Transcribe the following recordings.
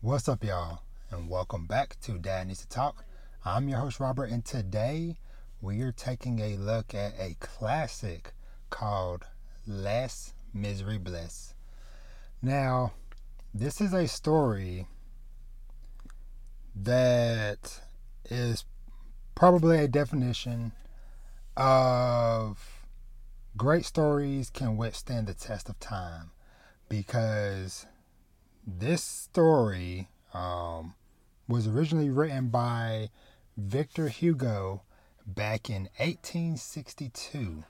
What's up, y'all? And welcome back to Dad Needs to Talk. I'm your host, Robert, and today we are taking a look at a classic called Less Misery Bliss. Now, this is a story that is probably a definition of great stories can withstand the test of time because this story um, was originally written by Victor Hugo back in 1862,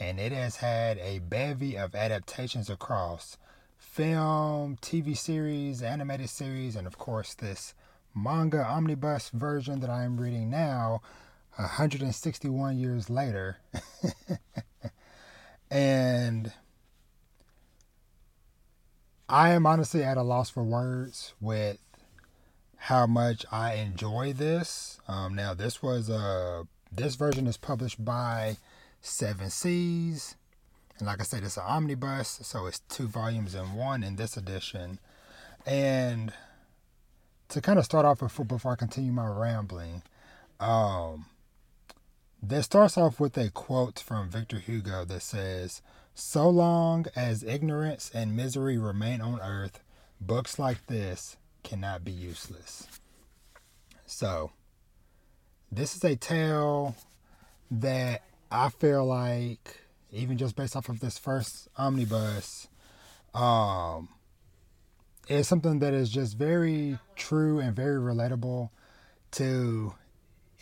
and it has had a bevy of adaptations across film, TV series, animated series, and of course, this manga omnibus version that I am reading now, 161 years later. and I am honestly at a loss for words with how much I enjoy this. Um, now, this was uh, this version is published by Seven Seas, and like I said, it's an omnibus, so it's two volumes in one in this edition. And to kind of start off before before I continue my rambling, um, this starts off with a quote from Victor Hugo that says, so long as ignorance and misery remain on earth, books like this cannot be useless. So, this is a tale that I feel like, even just based off of this first omnibus, um, is something that is just very true and very relatable to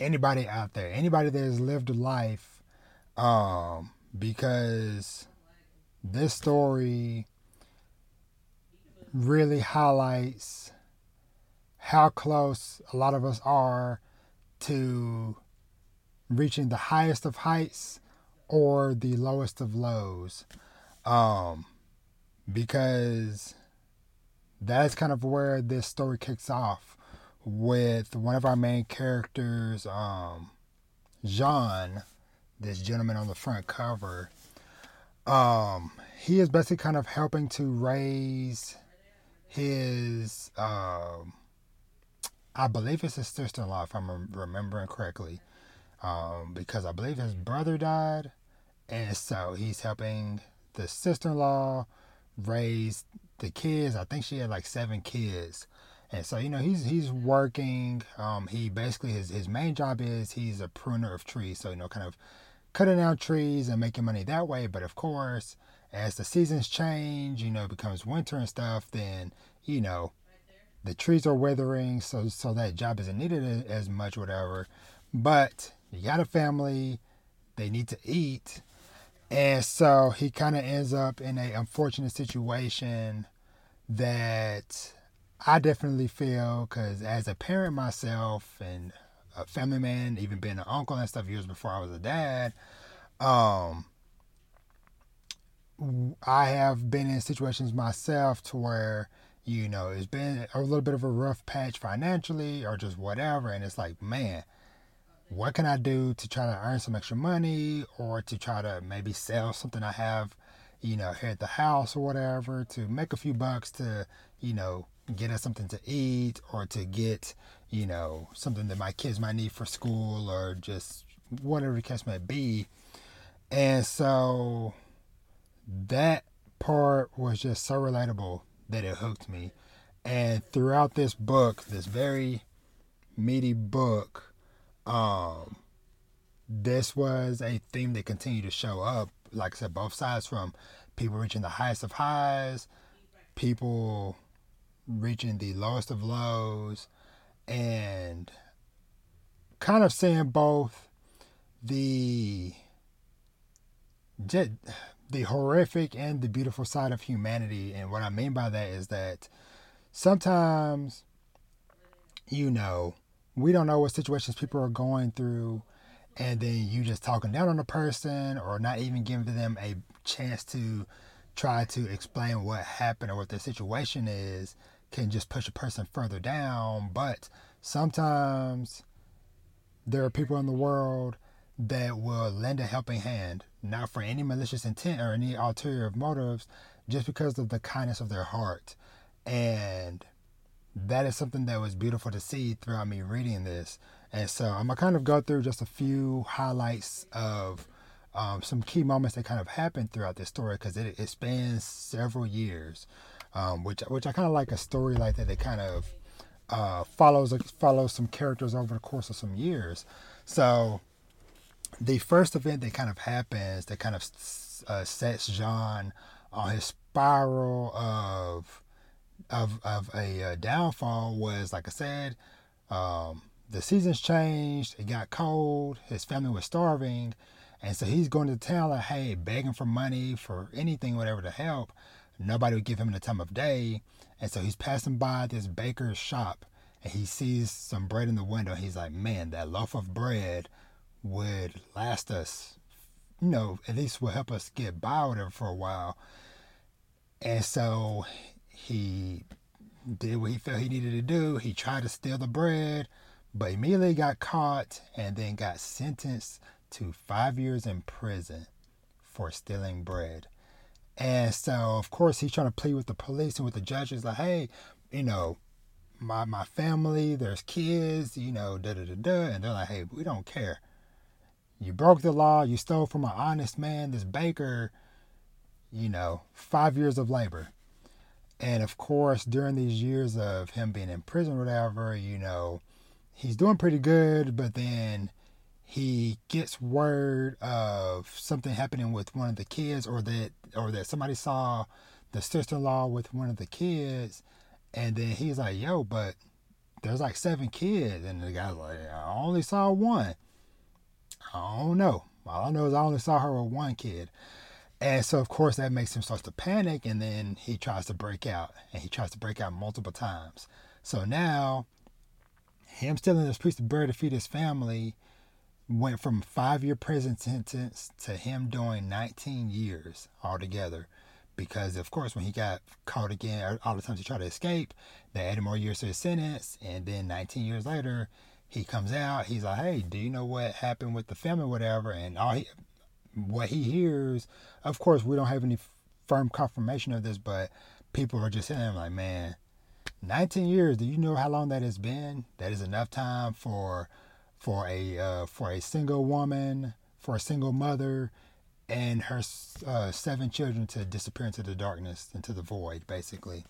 anybody out there, anybody that has lived a life, um, because this story really highlights how close a lot of us are to reaching the highest of heights or the lowest of lows. Um, because that's kind of where this story kicks off with one of our main characters, um, Jean, this gentleman on the front cover um, he is basically kind of helping to raise his, um, I believe it's his sister-in-law, if I'm remembering correctly, um, because I believe his brother died, and so he's helping the sister-in-law raise the kids. I think she had like seven kids. And so, you know, he's he's working. Um, he basically his his main job is he's a pruner of trees. So, you know, kind of cutting down trees and making money that way. But of course, as the seasons change, you know, it becomes winter and stuff, then, you know, the trees are withering, so so that job isn't needed as much, whatever. But you got a family, they need to eat. And so he kind of ends up in a unfortunate situation that I definitely feel because as a parent myself and a family man, even being an uncle and stuff years before I was a dad. Um, I have been in situations myself to where you know it's been a little bit of a rough patch financially or just whatever, and it's like, man, what can I do to try to earn some extra money or to try to maybe sell something I have, you know, here at the house or whatever to make a few bucks to, you know, get us something to eat or to get, you know, something that my kids might need for school or just whatever the case may be. And so that part was just so relatable that it hooked me. And throughout this book, this very meaty book, um, this was a theme that continued to show up. Like I said, both sides from people reaching the highest of highs, people reaching the lowest of lows and kind of seeing both the the horrific and the beautiful side of humanity. And what I mean by that is that sometimes you know we don't know what situations people are going through and then you just talking down on a person or not even giving them a chance to try to explain what happened or what their situation is can just push a person further down. But sometimes there are people in the world that will lend a helping hand, not for any malicious intent or any ulterior motives, just because of the kindness of their heart. And that is something that was beautiful to see throughout me reading this. And so I'm gonna kind of go through just a few highlights of um, some key moments that kind of happened throughout this story because it, it spans several years, um, which which I kind of like a story like that that kind of uh, follows follows some characters over the course of some years. So the first event that kind of happens that kind of uh, sets Jean on his spiral of of of a uh, downfall was like I said. Um, the seasons changed. It got cold. His family was starving. And so he's going to town like, hey, begging for money, for anything, whatever to help. Nobody would give him the time of day. And so he's passing by this baker's shop and he sees some bread in the window. He's like, man, that loaf of bread would last us, you know, at least will help us get by or whatever for a while. And so he did what he felt he needed to do. He tried to steal the bread but immediately got caught and then got sentenced to five years in prison for stealing bread. And so, of course, he's trying to plead with the police and with the judges, like, hey, you know, my my family, there's kids, you know, da da da da. And they're like, hey, we don't care. You broke the law, you stole from an honest man, this baker, you know, five years of labor. And of course, during these years of him being in prison or whatever, you know, he's doing pretty good, but then he gets word of something happening with one of the kids or that or that somebody saw the sister-in-law with one of the kids. And then he's like yo but there's like seven kids. And the guy's like i only saw one. I don't know. All i know is i only saw her with one kid. And so of course that makes him start to panic. And then he tries to break out. And he tries to break out multiple times. So now him stealing this piece of bread to feed his family went from five year prison sentence to him doing 19 years altogether. Because of course, when he got caught again, all the times he tried to escape, they added more years to his sentence, and then 19 years later, he comes out. He's like, "Hey, do you know what happened with the family, whatever?" And all he, what he hears, of course, we don't have any firm confirmation of this, but people are just saying, "Like, man, 19 years. Do you know how long that has been? That is enough time for for a uh, for a single woman, for a single mother, and her uh, seven children to disappear into the darkness, into the void, basically.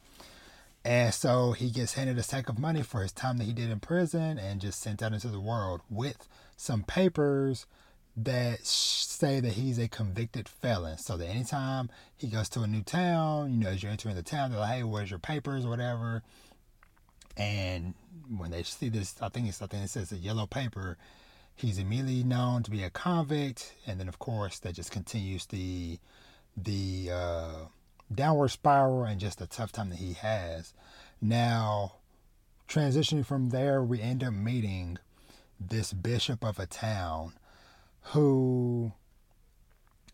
And so he gets handed a sack of money for his time that he did in prison and just sent out into the world with some papers that say that he's a convicted felon. So that anytime he goes to a new town, you know, as you're entering the town, they're like, hey, where's your papers or whatever? And when they see this, I think it's something that says a yellow paper, he's immediately known to be a convict. And then, of course, that just continues the the uh, downward spiral and just the tough time that he has. Now, transitioning from there, we end up meeting this bishop of a town who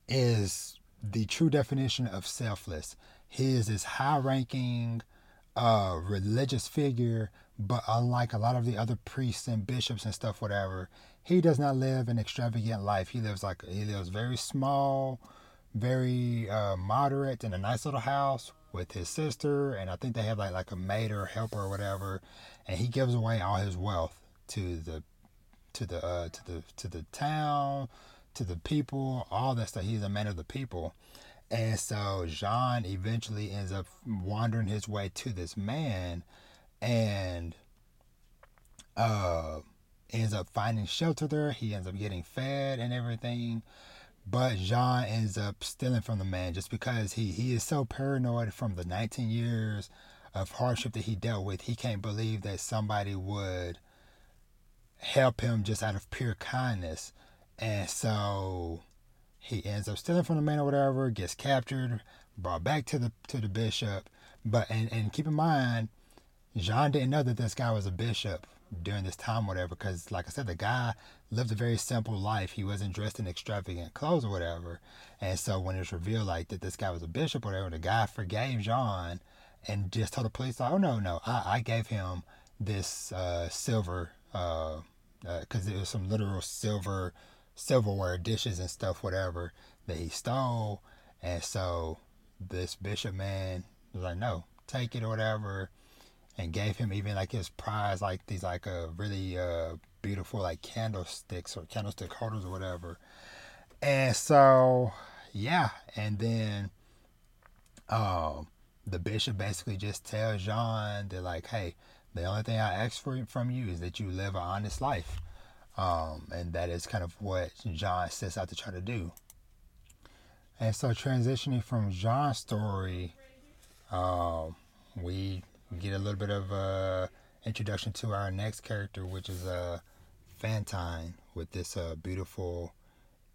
is the true definition of selfless. He is high ranking uh, religious figure, but unlike a lot of the other priests and bishops and stuff, whatever, he does not live an extravagant life. He lives like he lives very small, very uh, moderate in a nice little house with his sister, and I think they have like like a maid or helper or whatever, and he gives away all his wealth to the to the uh, to the to the town, to the people, all that stuff. He's a man of the people. And so Jean eventually ends up wandering his way to this man and uh, ends up finding shelter there. He ends up getting fed and everything. But Jean ends up stealing from the man just because he, he is so paranoid from the 19 years of hardship that he dealt with. He can't believe that somebody would help him just out of pure kindness. And so he ends up stealing from the man or whatever, gets captured, brought back to the to the bishop. But and, and keep in mind, Jean didn't know that this guy was a bishop during this time, or whatever, because like I said, the guy lived a very simple life. He wasn't dressed in extravagant clothes or whatever. And so when it's revealed like that this guy was a bishop or whatever, the guy forgave Jean and just told the police, like, oh no, no, I, I gave him this uh, silver uh, because uh, it was some literal silver silverware, dishes and stuff, whatever that he stole. And so this bishop man was like, no, take it or whatever. and gave him even like his prize, like these like a uh, really uh, beautiful like candlesticks or candlestick holders or whatever. And so yeah, and then um, the bishop basically just tells Jean that like, hey, the only thing I ask for from you is that you live an honest life. Um, and that is kind of what John sets out to try to do. And so, transitioning from John's story, um, we get a little bit of a introduction to our next character, which is uh, Fantine, with this uh, beautiful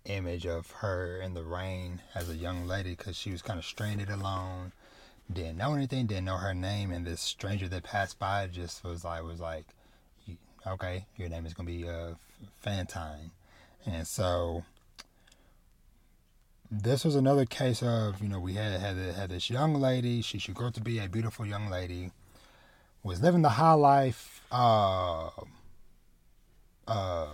image of her in the rain as a young lady because she was kind of stranded alone, didn't know anything, didn't know her name, and this stranger that passed by just was like was like, okay, your name is gonna be uh, Fantine, and so this was another case of you know we had had had this young lady. She should grow to be a beautiful young lady. Was living the high life. Uh, uh,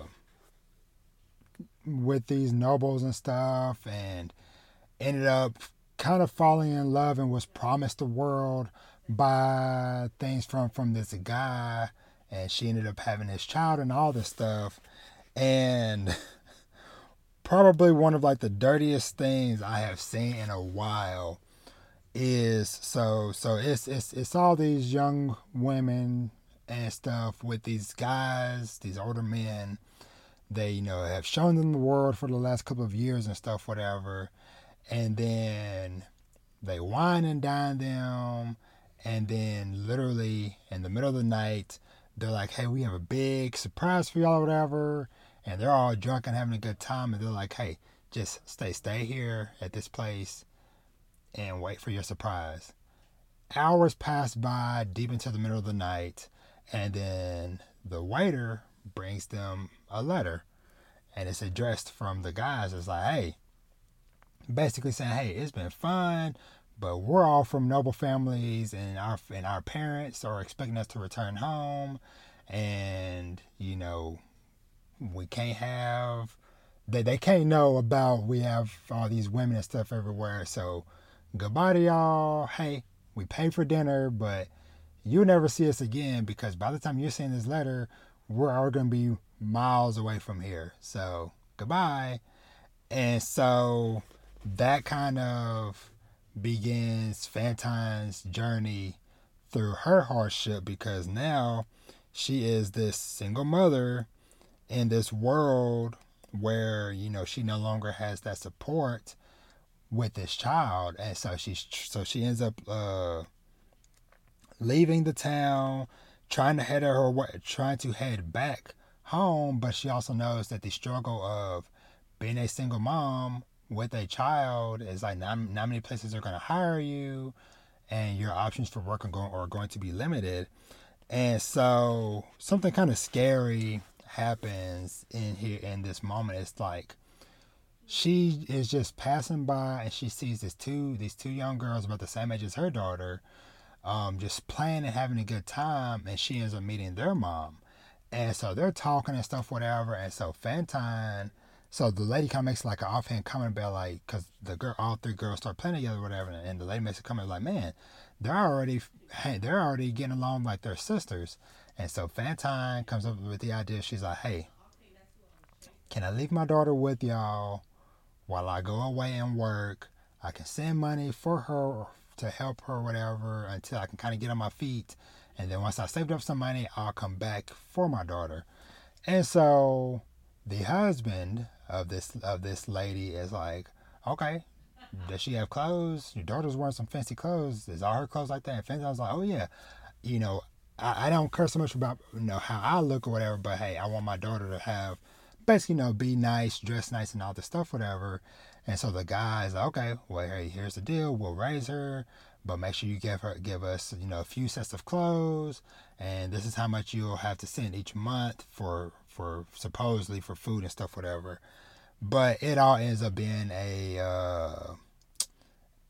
with these nobles and stuff, and ended up kind of falling in love and was promised the world by things from from this guy, and she ended up having this child and all this stuff, and probably one of like the dirtiest things I have seen in a while is so so it's it's it's all these young women and stuff with these guys, these older men. They you know have shown them the world for the last couple of years and stuff, whatever, and then they wine and dine them, and then literally in the middle of the night, they're like, "Hey, we have a big surprise for y'all, or whatever." and they're all drunk and having a good time and they're like hey just stay stay here at this place and wait for your surprise hours pass by deep into the middle of the night and then the waiter brings them a letter and it's addressed from the guys it's like hey basically saying hey it's been fun but we're all from noble families and our and our parents are expecting us to return home. And you know we can't have they, they can't know about we have all these women and stuff everywhere. So goodbye to y'all. Hey we pay for dinner but you'll never see us again because by the time you're seeing this letter we're all going to be miles away from here. So goodbye. And so that kind of begins Fantine's journey through her hardship because now she is this single mother in this world where you know she no longer has that support with this child. And so she's so she ends up uh, leaving the town trying to head her way trying to head back home. But she also knows that the struggle of being a single mom with a child is like not, not many places are going to hire you and your options for work are going, are going to be limited. And so something kind of scary happens in here in this moment. It's like she is just passing by and she sees these two these two young girls about the same age as her daughter um, just playing and having a good time and she ends up meeting their mom. And so they're talking and stuff whatever. And so Fantine so the lady kind of makes like an offhand comment about like because the girl all three girls start playing together or whatever and the lady makes a comment like man they're already hey, they're already getting along like they're sisters and so Fantine comes up with the idea. She's like, hey, can I leave my daughter with y'all while I go away and work? I can send money for her to help her, whatever, until I can kind of get on my feet. And then once I saved up some money, I'll come back for my daughter. And so the husband of this of this lady is like, okay, does she have clothes? Your daughter's wearing some fancy clothes. Is all her clothes like that? And fancy? I was like, oh yeah, you know, I, I don't care so much about you know how I look or whatever, but hey, I want my daughter to have basically you know be nice, dress nice, and all this stuff, whatever. And so the guy's like, okay, well, hey, here's the deal. We'll raise her, but make sure you give her give us you know a few sets of clothes, and this is how much you'll have to send each month for for supposedly for food and stuff, whatever. But it all ends up being a uh,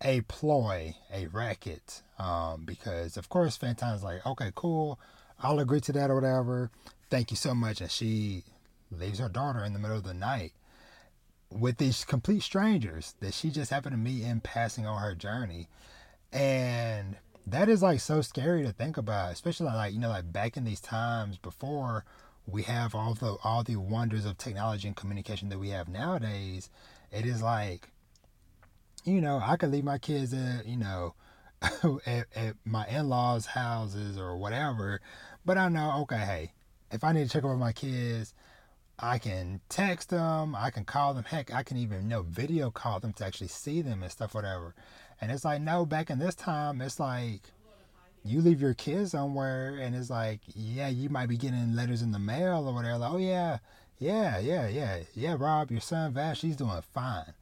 a ploy, a racket, um, because of course Fantine's like, okay, cool, I'll agree to that or whatever. Thank you so much, and she leaves her daughter in the middle of the night with these complete strangers that she just happened to meet in passing on her journey, and that is like so scary to think about, especially like you know like back in these times before we have all the all the wonders of technology and communication that we have nowadays. It is like, you know, I could leave my kids at you know at, at my in-laws' houses or whatever, but I know okay, hey, if I need to check over my kids. I can text them, I can call them, heck, I can even you know video call them to actually see them and stuff, whatever. And it's like, no, back in this time, it's like you leave your kids somewhere and it's like, yeah, you might be getting letters in the mail or whatever. Like, oh, yeah, yeah, yeah, yeah, yeah, Rob, your son Vash, he's doing fine,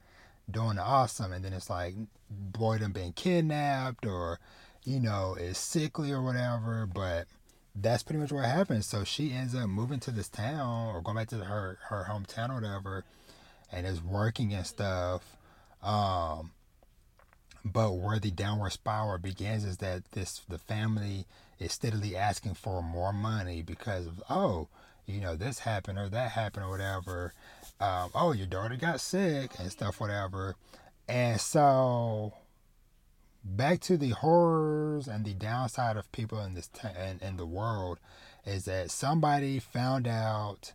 doing awesome. And then it's like, boy, done been kidnapped or, you know, is sickly or whatever. But that's pretty much what happens. So she ends up moving to this town or going back to her, her hometown or whatever and is working and stuff. Um, but where the downward spiral begins is that this the family is steadily asking for more money because of oh, you know this happened or that happened or whatever. Um, oh, your daughter got sick and stuff, whatever. And so back to the horrors and the downside of people in this t- in, in the world is that somebody found out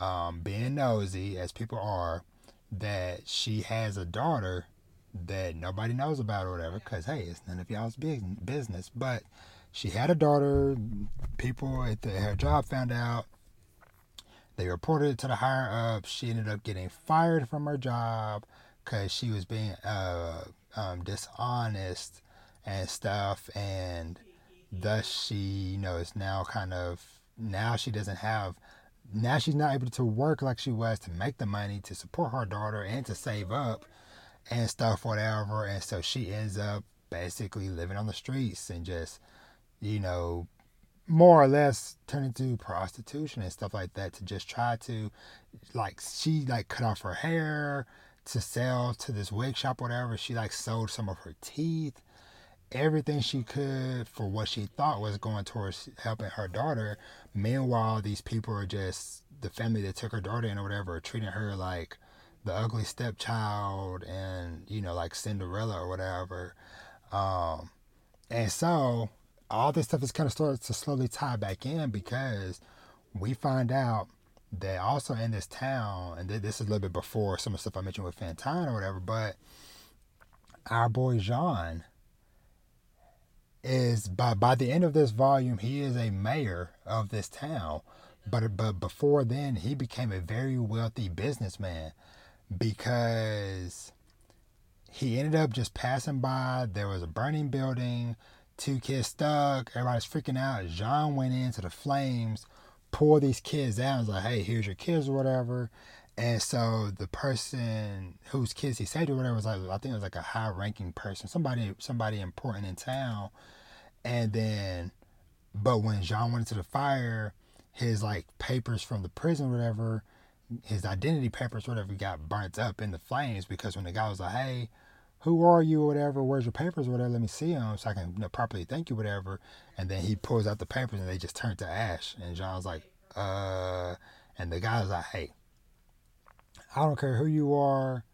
um, being nosy as people are that she has a daughter that nobody knows about or whatever because hey it's none of y'all's big business. But she had a daughter people at the, her job found out they reported it to the higher up she ended up getting fired from her job because she was being uh, um, dishonest and stuff and thus she you know is now kind of now she doesn't have now she's not able to work like she was to make the money to support her daughter and to save up and stuff, whatever. And so she ends up basically living on the streets and just, you know, more or less turning to prostitution and stuff like that to just try to, like, she like cut off her hair to sell to this wig shop, whatever. She like sold some of her teeth, everything she could for what she thought was going towards helping her daughter. Meanwhile, these people are just the family that took her daughter in or whatever, treating her like the ugly stepchild and you know like Cinderella or whatever. Um, and so all this stuff is kind of started to slowly tie back in because we find out that also in this town, and this is a little bit before some of the stuff I mentioned with Fantine or whatever, but our boy Jean is by by the end of this volume, he is a mayor of this town. But but before then, he became a very wealthy businessman because he ended up just passing by. There was a burning building, two kids stuck, everybody's freaking out. Jean went into the flames, pulled these kids out, and was like, hey, here's your kids or whatever. And so the person whose kids he saved or whatever was like, I think it was like a high ranking person, somebody somebody important in town. And then but when Jean went into the fire, his like papers from the prison whatever his identity papers, whatever, got burnt up in the flames because when the guy was like, hey, who are you or whatever, where's your papers or whatever, let me see them so I can you know, properly thank you, whatever. And then he pulls out the papers and they just turn to ash. And John's like, uh, and the guy was like, hey, I don't care who you are,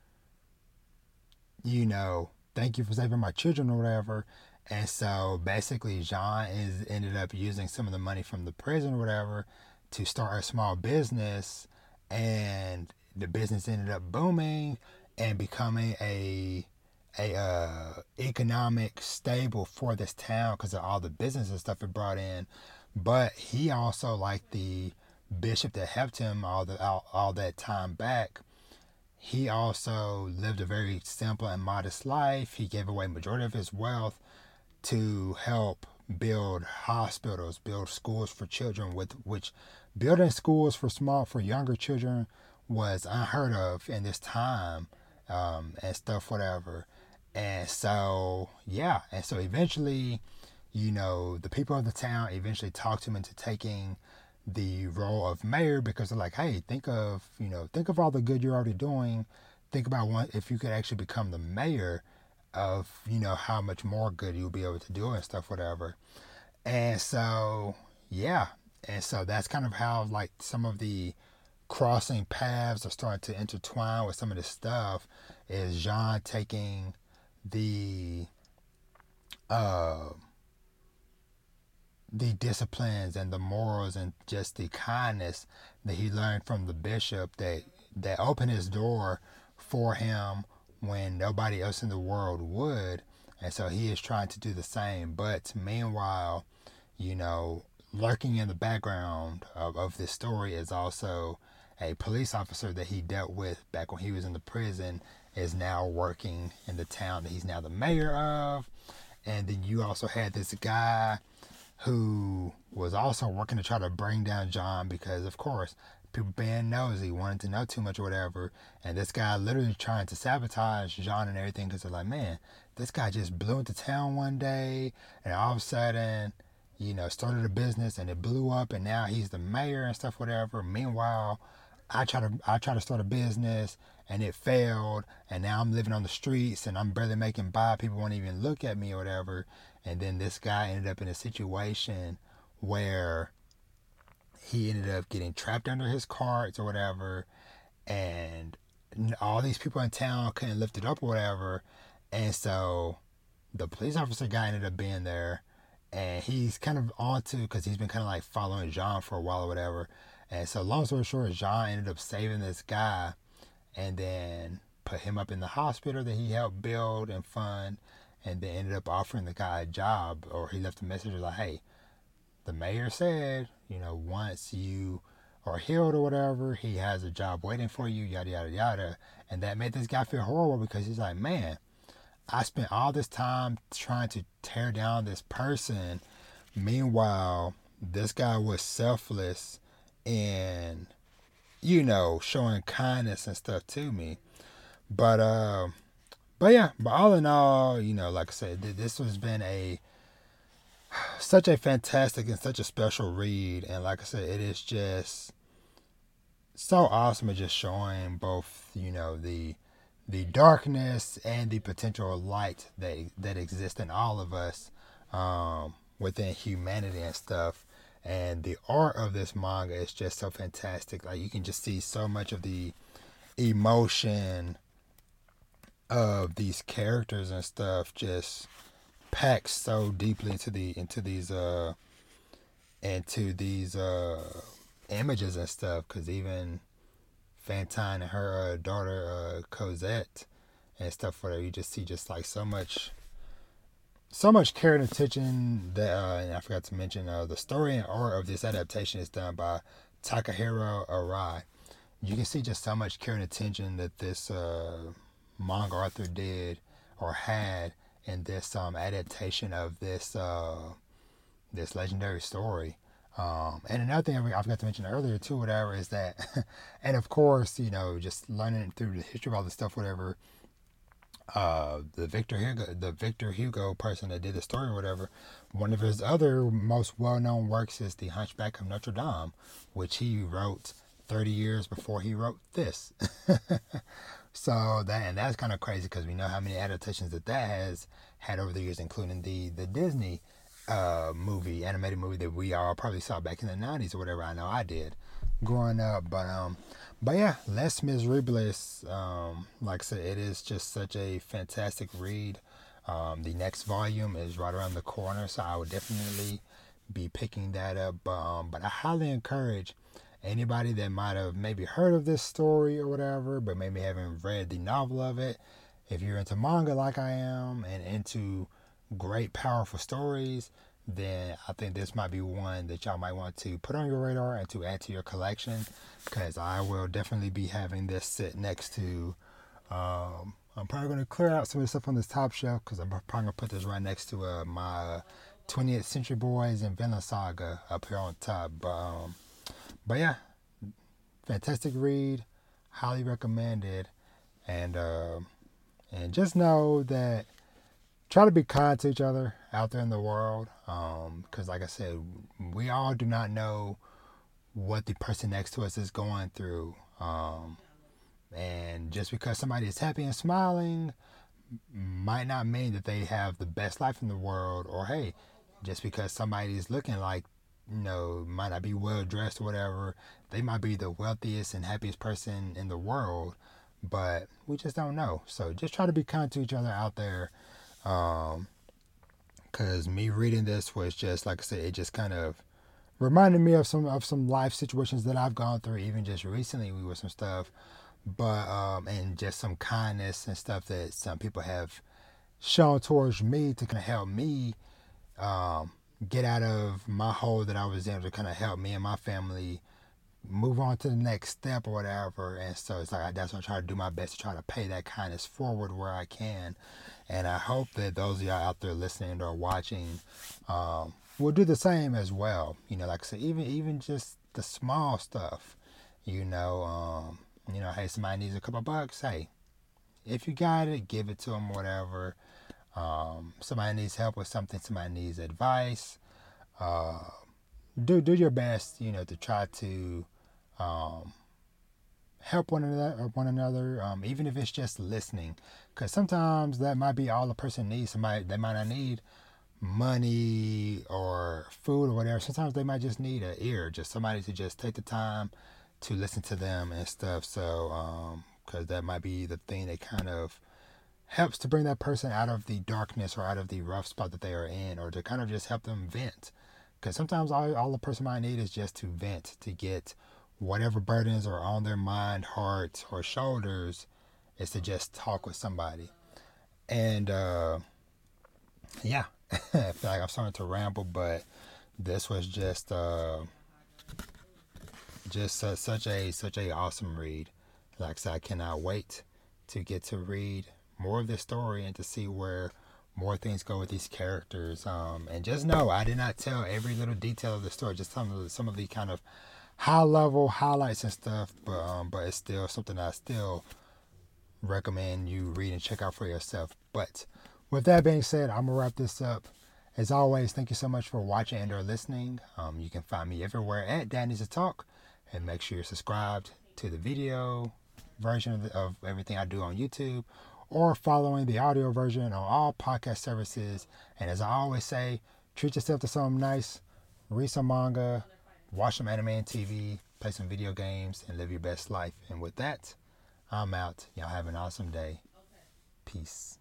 you know, thank you for saving my children or whatever. And so basically, John is ended up using some of the money from the prison or whatever to start a small business and the business ended up booming and becoming a a uh, economic stable for this town because of all the business and stuff it brought in. But he also, like the bishop that helped him all the all, all that time back, he also lived a very simple and modest life. He gave away majority of his wealth to help build hospitals, build schools for children with which building schools for small for younger children was unheard of in this time um, and stuff whatever. And so yeah and so eventually you know the people of the town eventually talked him into taking the role of mayor because they're like hey think of you know think of all the good you're already doing. Think about one if you could actually become the mayor of you know how much more good you'll be able to do and stuff whatever. And so yeah and so that's kind of how like some of the crossing paths are starting to intertwine with some of this stuff is Jean taking the uh the disciplines and the morals and just the kindness that he learned from the bishop that that opened his door for him when nobody else in the world would. And so he is trying to do the same. But meanwhile you know lurking in the background of, of this story is also a police officer that he dealt with back when he was in the prison is now working in the town that he's now the mayor of and then you also had this guy who was also working to try to bring down John because, of course, people being nosy, wanted to know too much or whatever. And this guy literally trying to sabotage John and everything because they're like, man, this guy just blew into town one day and all of a sudden, you know, started a business and it blew up and now he's the mayor and stuff, whatever. Meanwhile, I try to I try to start a business and it failed and now I'm living on the streets and I'm barely making by. People won't even look at me or whatever. And then this guy ended up in a situation where he ended up getting trapped under his carts or whatever. And all these people in town couldn't lift it up or whatever. And so the police officer guy ended up being there. And he's kind of on to, because he's been kind of like following John for a while or whatever. And so, long story short, John ended up saving this guy and then put him up in the hospital that he helped build and fund and then ended up offering the guy a job or he left a message like, hey, the mayor said, you know, once you are healed or whatever, he has a job waiting for you, yada, yada, yada. And that made this guy feel horrible because he's like, man, I spent all this time trying to tear down this person. Meanwhile, this guy was selfless and, you know, showing kindness and stuff to me. But, uh, but yeah, but all in all, you know, like I said, this has been a such a fantastic and such a special read, and like I said, it is just so awesome just showing both, you know, the the darkness and the potential light that that exists in all of us um, within humanity and stuff. And the art of this manga is just so fantastic. Like you can just see so much of the emotion of these characters and stuff just packed so deeply into the into these uh into these uh images and stuff because even Fantine and her uh, daughter uh, Cosette and stuff where you just see just like so much so much care and attention that uh, and I forgot to mention uh, the story and art of this adaptation is done by Takahiro Arai. You can see just so much care and attention that this uh, manga author did or had in this um, adaptation of this uh, this legendary story. Um, and another thing I forgot to mention earlier too, whatever, is that, and of course, you know, just learning through the history of all this stuff, whatever. Uh, the Victor Hugo, the Victor Hugo person that did the story, or whatever. One of his other most well-known works is The Hunchback of Notre Dame, which he wrote 30 years before he wrote this. So that and that's kind of crazy because we know how many adaptations that that has had over the years, including the the Disney uh, movie, animated movie that we all probably saw back in the '90s or whatever. I know I did growing up, but um, but yeah, Les Miserables. Um, like I said, it is just such a fantastic read. Um, the next volume is right around the corner, so I would definitely be picking that up. Um, but I highly encourage anybody that might have maybe heard of this story or whatever, but maybe haven't read the novel of it, if you're into manga like I am and into great, powerful stories, then I think this might be one that y'all might want to put on your radar and to add to your collection because I will definitely be having this sit next to. Um, I'm probably going to clear out some of the stuff on this top shelf because I'm probably going to put this right next to uh, my 20th Century Boys and Vinland Saga up here on top. But um, but yeah, fantastic read, highly recommended, and uh, and just know that try to be kind to each other out there in the world, because um, like I said, we all do not know what the person next to us is going through, um, and just because somebody is happy and smiling might not mean that they have the best life in the world, or hey, just because somebody is looking like you know, might not be well dressed or whatever. They might be the wealthiest and happiest person in the world, but we just don't know. So just try to be kind to each other out there. Um, because me reading this was just like I said, it just kind of reminded me of some of some life situations that I've gone through, even just recently we with some stuff, but um, and just some kindness and stuff that some people have shown towards me to kind of help me um, get out of my hole that I was in to kind of help me and my family move on to the next step or whatever. And so it's like that's what I try to do my best to try to pay that kindness forward where I can. And I hope that those of y'all out there listening or watching um, will do the same as well. You know, like I said, even even just the small stuff. You know, um, you know, hey, somebody needs a couple bucks. Hey, if you got it, give it to them. Whatever. Um, somebody needs help with something. Somebody needs advice. Uh, do do your best, you know, to try to um, help one another, one another, um, even if it's just listening, because sometimes that might be all a person needs. Somebody they might not need money or food or whatever. Sometimes they might just need an ear, just somebody to just take the time to listen to them and stuff. So, because um, that might be the thing that kind of helps to bring that person out of the darkness or out of the rough spot that they are in, or to kind of just help them vent. Because sometimes all, all a person might need is just to vent, to get whatever burdens are on their mind, heart, or shoulders, is to just talk with somebody. And uh, yeah, I feel like I'm starting to ramble, but this was just uh, just uh, such a such a awesome read. Like I said, I cannot wait to get to read more of this story and to see where more things go with these characters. Um, and just know I did not tell every little detail of the story, just some of the, some of the kind of high level highlights and stuff. But um, but it's still something I still recommend you read and check out for yourself. But with that being said, I'm gonna wrap this up. As always, thank you so much for watching and or listening. Um, you can find me everywhere at Danny's a Talk, and make sure you're subscribed to the video version of, the, of everything I do on YouTube or following the audio version on all podcast services. And as I always say, treat yourself to something nice, read some manga, watch some anime and TV, play some video games, and live your best life. And with that, I'm out. Y'all have an awesome day. Peace.